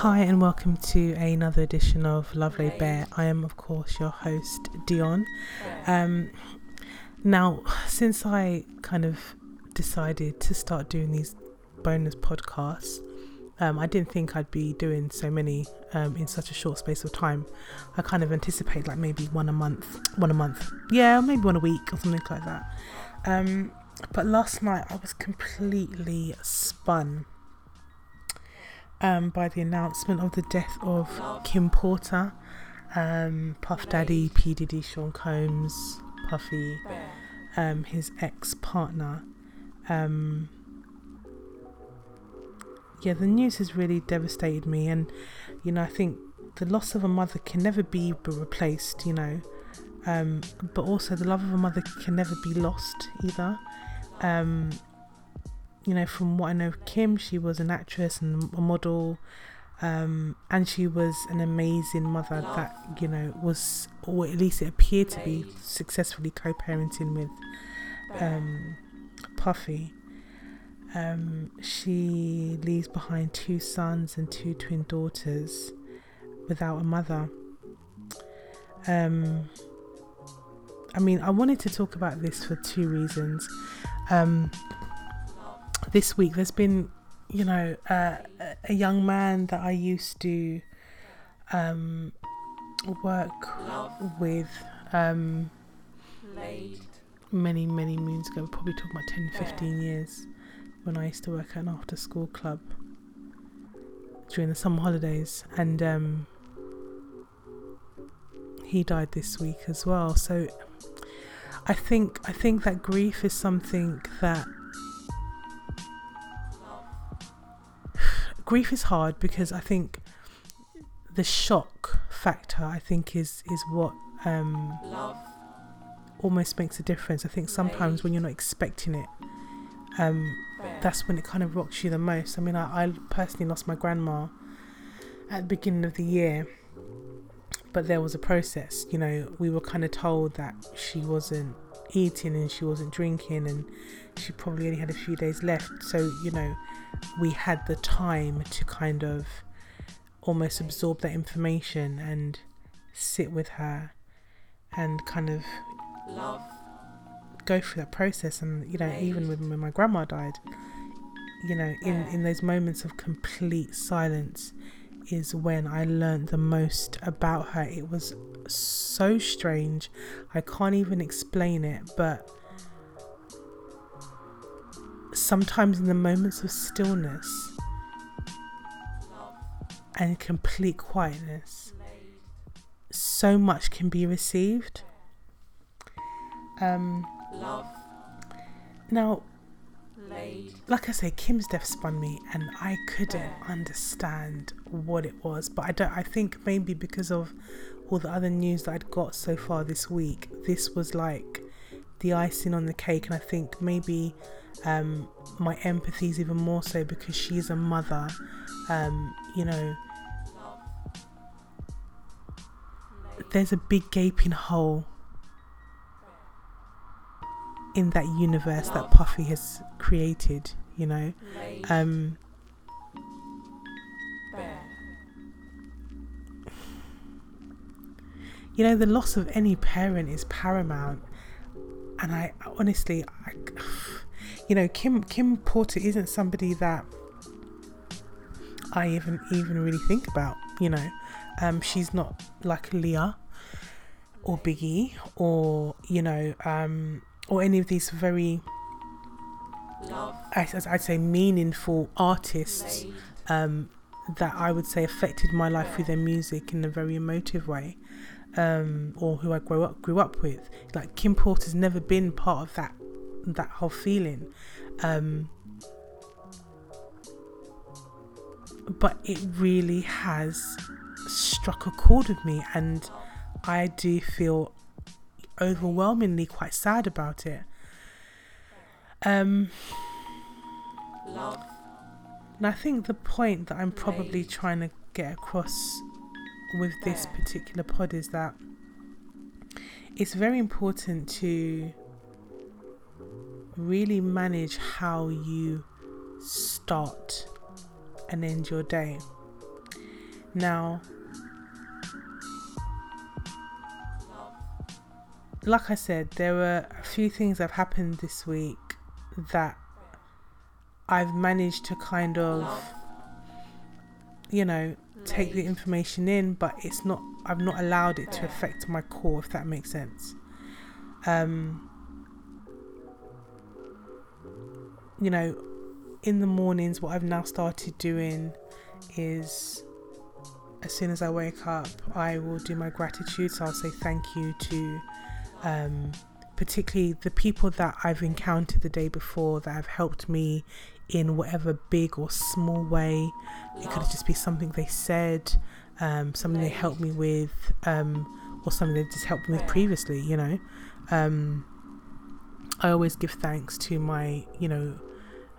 Hi, and welcome to another edition of Love Laid Bare. I am, of course, your host, Dion. Um, now, since I kind of decided to start doing these bonus podcasts, um, I didn't think I'd be doing so many um, in such a short space of time. I kind of anticipate like maybe one a month, one a month, yeah, maybe one a week or something like that. Um, but last night I was completely spun um, by the announcement of the death of Kim Porter, um, Puff Daddy, P Diddy, Sean Combs, Puffy, um, his ex partner. Um, yeah, the news has really devastated me, and you know, I think the loss of a mother can never be replaced, you know, um, but also the love of a mother can never be lost either. You know, from what I know of Kim, she was an actress and a model, um, and she was an amazing mother that you know was, or at least it appeared to be, successfully co-parenting with um, Puffy. Um, she leaves behind two sons and two twin daughters without a mother. Um, I mean, I wanted to talk about this for two reasons. Um, this week, there's been, you know, uh, a young man that I used to um, work with um, many, many moons ago. Probably talking about 10, 15 years when I used to work at an after school club during the summer holidays. And um, he died this week as well. So I think I think that grief is something that grief is hard because I think the shock factor I think is is what um, almost makes a difference. I think sometimes when you're not expecting it, um, that's when it kind of rocks you the most. I mean, I, I personally lost my grandma at the beginning of the year, but there was a process. You know, we were kind of told that she wasn't eating and she wasn't drinking and she probably only had a few days left. So, you know, we had the time to kind of almost absorb that information and sit with her and kind of love. go through that process. And you know even when, when my grandma died you know in in those moments of complete silence is when i learned the most about her. It was so strange i can't even explain it but sometimes in the moments of stillness and complete quietness, so much can be received. Um, now, like I say, Kim's death spun me, and I couldn't understand what it was. But I don't. I think maybe because of all the other news that I'd got so far this week, this was like the icing on the cake, and I think maybe um, my empathy is even more so because she's a mother. Um, you know, there's a big gaping hole in that universe that Puffy has created. You know, um, you know, the loss of any parent is paramount, and I honestly, I, you know, Kim Kim Porter isn't somebody that I even even really think about. You know, um, she's not like Aaliyah or Biggie or you know um, or any of these very I, I'd say meaningful artists um, that I would say affected my life through their music in a very emotive way. Um, or who I grew up grew up with. Like Kim Porter's never been part of that that whole feeling. Um, but it really has struck a chord with me, and I do feel overwhelmingly quite sad about it. Um, and I think the point that I'm probably trying to get across with this particular pod is that it's very important to really manage how you start and end your day. Now, like I said, there were a few things that have happened this week that I've managed to kind of, you know, take the information in, but it's not, I've not allowed it to affect my core, if that makes sense. Um, you know, in the mornings, what I've now started doing is as soon as I wake up, I will do my gratitude. So I'll say thank you to um, particularly the people that I've encountered the day before that have helped me in whatever big or small way. It could just be something they said, um, something they helped me with, um, or something they just helped me with previously, you know. Um, I always give thanks to my, you know,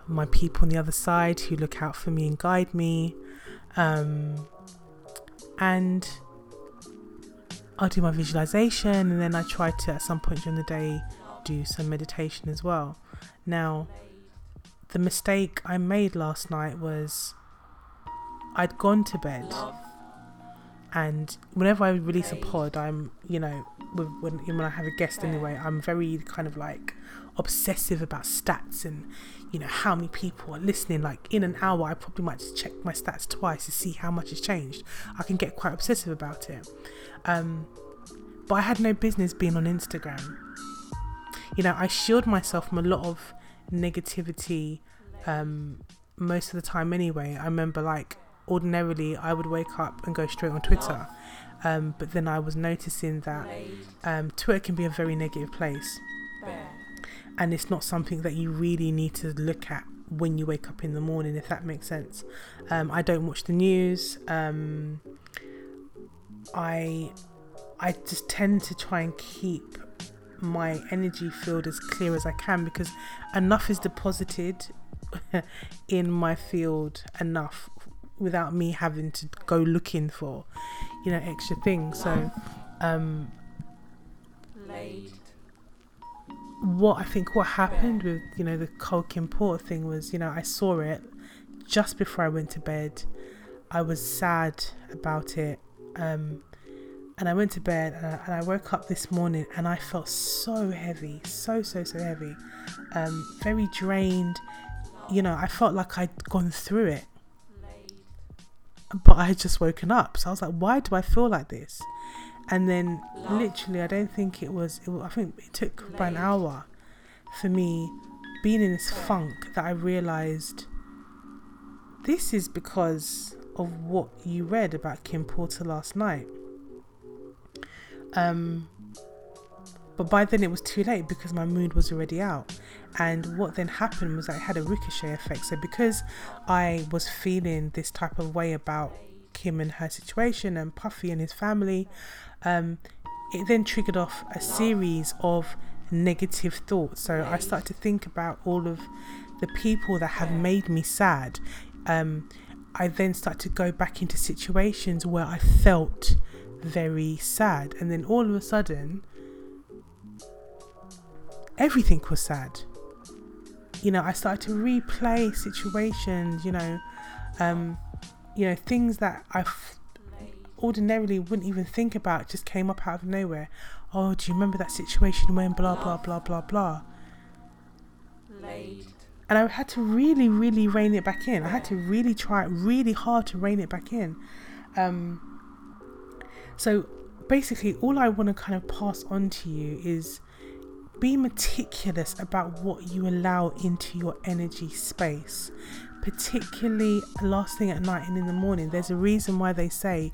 my people on the other side who look out for me and guide me. Um, and I'll do my visualization and then I try to at some point during the day do some meditation as well. Now, the mistake I made last night was I'd gone to bed and whenever I release a pod, I'm, you know, when, when I have a guest anyway, I'm very kind of like obsessive about stats and you know how many people are listening. Like in an hour i probably might just check my stats twice to see how much has changed. I can get quite obsessive about it. Um, but i had no business being on instagram. You know i shield myself from a lot of negativity um, most of the time anyway. I remember like ordinarily i would wake up and go straight on twitter. Um, but then i was noticing that um, twitter can be a very negative place. And it's not something that you really need to look at when you wake up in the morning if that makes sense. Um, i don't watch the news. Um, i i just tend to try and keep my energy field as clear as i can because enough is deposited in my field enough without me having to go looking for you know extra things so um what I think what happened with you know the Cole Kim Porter thing was you know I saw it just before I went to bed. I was sad about it, um, and I went to bed and I, and I, woke up this morning and I felt so heavy, so so so heavy, um, very drained. You know, I felt like I'd gone through it, but I had just woken up. So I was like, why do I feel like this? and then literally i don't think it was, it was i think it took about an hour for me being in this funk that i realized this is because of what you read about kim porter last night um but by then it was too late because my mood was already out and what then happened was i had a ricochet effect so because i was feeling this type of way about Kim and her situation and Puffy and his family, um, it then triggered off a series of negative thoughts. So I started to think about all of the people that have made me sad. Um, I then started to go back into situations where I felt very sad, and then all of a sudden, everything was sad. You know, I started to replay situations. You know, um, you know things that I ordinarily wouldn't even think about just came up out of nowhere. Oh, do you remember that situation when blah blah blah blah blah? And I had to really, really rein it back in. I had to really try really hard to rein it back in. Um, so basically, all I want to kind of pass on to you is be meticulous about what you allow into your energy space particularly last thing at night and in the morning. There's a reason why they say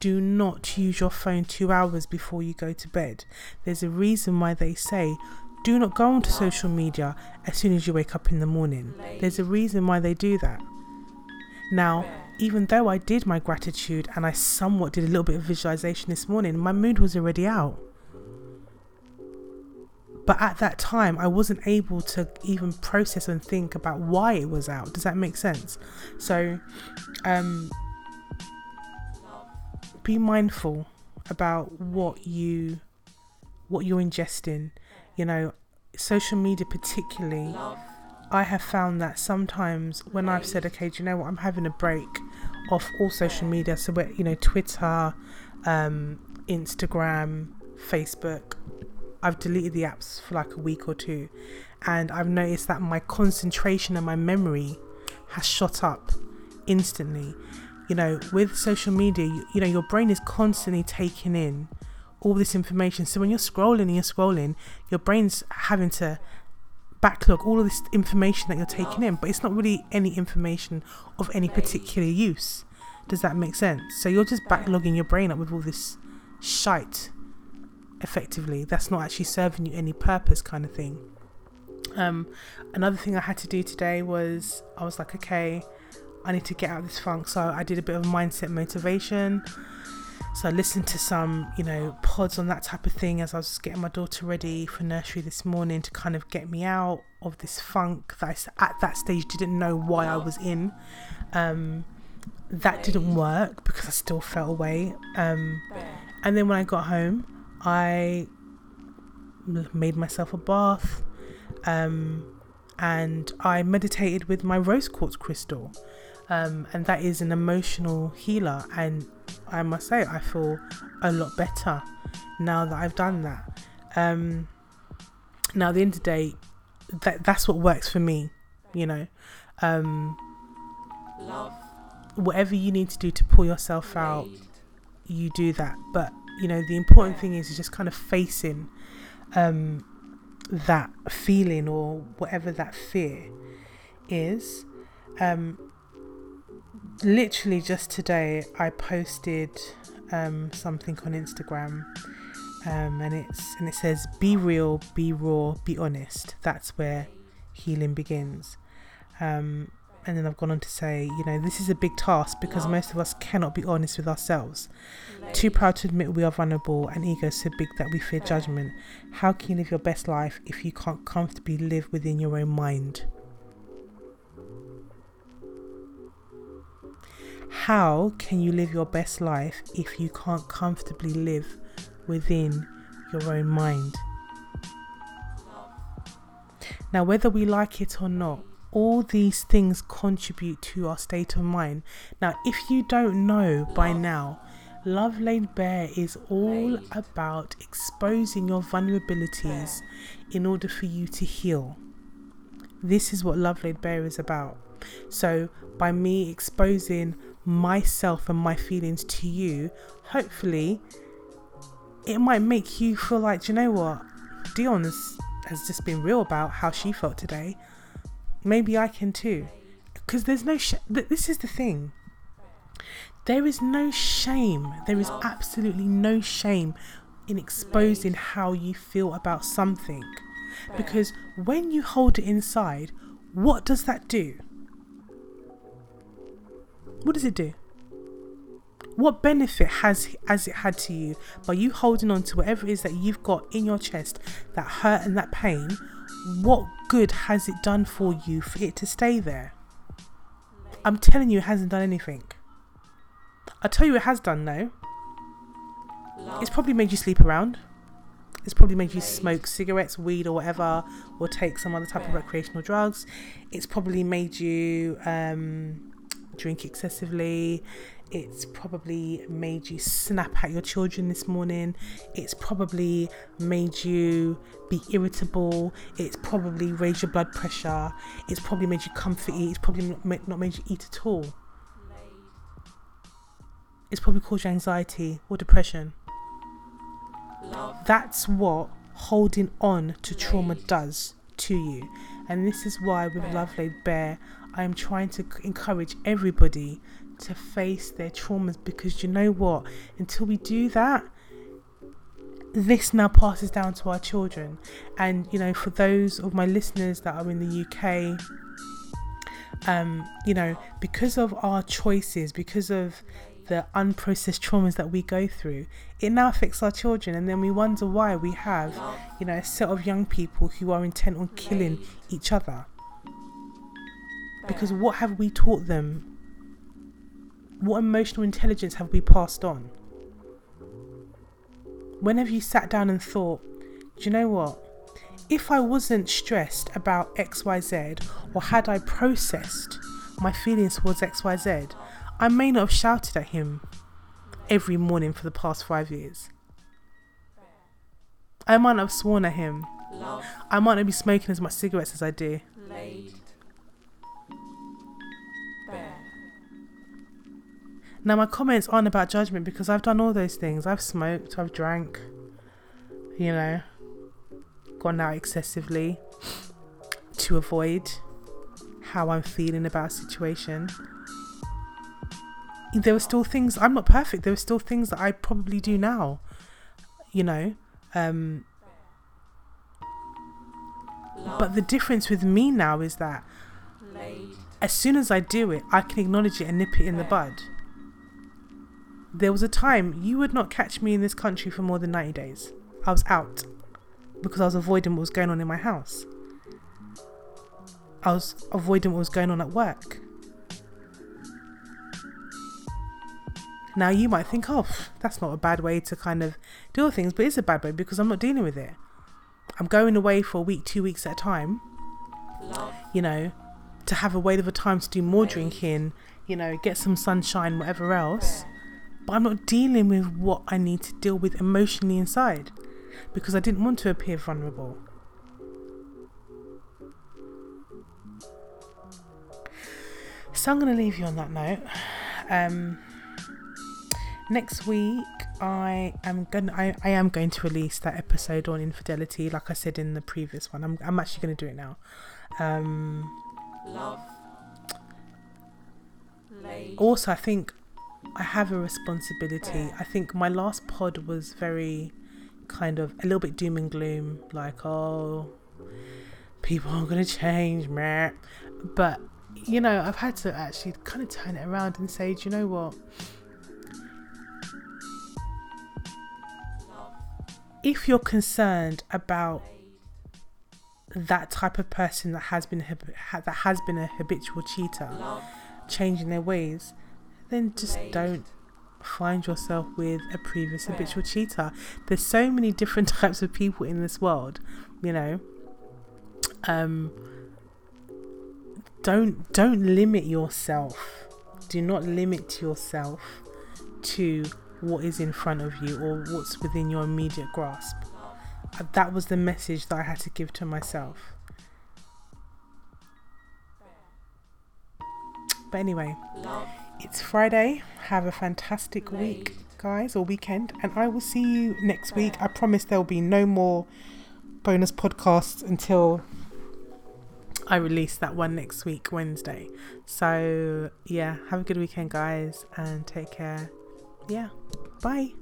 do not use your phone two hours before you go to bed. There's a reason why they say do not go onto social media as soon as you wake up in the morning. There's a reason why they do that. Now, even though I did my gratitude and I somewhat did a little bit of visualization this morning, my mood was already out. But at that time, I wasn't able to even process and think about why it was out. Does that make sense? So, um, be mindful about what you what you're ingesting. You know, social media particularly. I have found that sometimes when I've said, okay, do you know what, I'm having a break off all social media. So, we're, you know, Twitter, um, Instagram, Facebook. I've deleted the apps for like a week or two, and I've noticed that my concentration and my memory has shot up instantly. You know, with social media, you, you know, your brain is constantly taking in all this information. So when you're scrolling and you're scrolling, your brain's having to backlog all of this information that you're taking in, but it's not really any information of any particular use. Does that make sense? So you're just backlogging your brain up with all this shite effectively. That's not actually serving you any purpose kind of thing. Um, another thing I had to do today was I was like, okay, I need to get out of this funk. So I did a bit of mindset motivation. So I listened to some, you know, pods on that type of thing as I was getting my daughter ready for nursery this morning to kind of get me out of this funk that I at that stage didn't know why I was in. Um, that didn't work because I still felt away. Um, and then when I got home, I made myself a bath um, and I meditated with my rose quartz crystal. Um, and that is an emotional healer. And I must say, I feel a lot better now that I've done that. Um, now, at the end of the day, that that's what works for me, you know. Um, Love. Whatever you need to do to pull yourself out, you do that. But you know, the important thing is just kind of facing um, that feeling or whatever that fear is. Um, literally just today I posted um, something on Instagram um, and it's and it says be real, be raw, be honest. That's where healing begins. Um, and then I've gone on to say, you know, this is a big task because most of us cannot be honest with ourselves. Too proud to admit we are vulnerable and ego so big that we fear judgment. How can you live your best life if you can't comfortably live within your own mind? How can you live your best life if you can't comfortably live within your own mind? Now, whether we like it or not, all these things contribute to our state of mind. Now, if you don't know by now, Love Laid Bare is all about exposing your vulnerabilities in order for you to heal. This is what Love Laid Bare is about. So, by me exposing myself and my feelings to you, hopefully it might make you feel like, you know what? Dion has, has just been real about how she felt today. Maybe I can too. Because there's no, sh- this is the thing. There is no shame. There is absolutely no shame in exposing how you feel about something. Because when you hold it inside, what does that do? What does it do? What benefit has has it had to you by you holding on to whatever it is that you've got in your chest, that hurt and that pain? What good has it done for you for it to stay there? I'm telling you, it hasn't done anything. I tell you, it has done though. It's probably made you sleep around. It's probably made you smoke cigarettes, weed, or whatever, or take some other type of recreational drugs. It's probably made you um, drink excessively. It's probably made you snap at your children this morning. It's probably made you be irritable. It's probably raised your blood pressure. It's probably made you comfort eat. It's probably not, not made you eat at all. It's probably caused you anxiety or depression. That's what holding on to trauma does to you. And this is why with Love Laid Bare, I am trying to encourage everybody to face their traumas because you know what? Until we do that, this now passes down to our children. And you know, for those of my listeners that are in the UK, um, you know, because of our choices, because of the unprocessed traumas that we go through, it now affects our children, and then we wonder why we have, you know, a set of young people who are intent on killing each other. Because what have we taught them? What emotional intelligence have we passed on? When have you sat down and thought, do you know what? If I wasn't stressed about XYZ, or had I processed my feelings towards XYZ, I may not have shouted at him every morning for the past five years. I might not have sworn at him. I might not be smoking as much cigarettes as I do. Now, my comments aren't about judgment because I've done all those things. I've smoked, I've drank, you know, gone out excessively to avoid how I'm feeling about a situation. There were still things, I'm not perfect, there were still things that I probably do now, you know. Um, but the difference with me now is that as soon as I do it, I can acknowledge it and nip it in the bud there was a time you would not catch me in this country for more than 90 days. I was out because I was avoiding what was going on in my house. I was avoiding what was going on at work. Now you might think, oh, that's not a bad way to kind of deal with things, but it's a bad way because I'm not dealing with it. I'm going away for a week, two weeks at a time. You know, to have a way of a time to do more drinking, you know, get some sunshine, whatever else but I'm not dealing with what I need to deal with emotionally inside because I didn't want to appear vulnerable. So I'm going to leave you on that note. Um, next week, I am going. I, I am going to release that episode on infidelity, like I said in the previous one. I'm I'm actually going to do it now. Um, Love. Also, I think I have a responsibility. I think my last pod was very kind of a little bit doom and gloom, like, oh, people are going to change, man. But, you know, I've had to actually kind of turn it around and say, do you know what? If you're concerned about that type of person that has been that has been a habitual cheater changing their ways then just don't find yourself with a previous habitual cheater. There's so many different types of people in this world, you know. Um don't don't limit yourself. Do not limit yourself to what is in front of you or what's within your immediate grasp. That was the message that I had to give to myself. But anyway, it's Friday. Have a fantastic week, guys, or weekend, and I will see you next week. I promise there will be no more bonus podcasts until I release that one next week, Wednesday. So, yeah, have a good weekend, guys, and take care. Yeah, bye.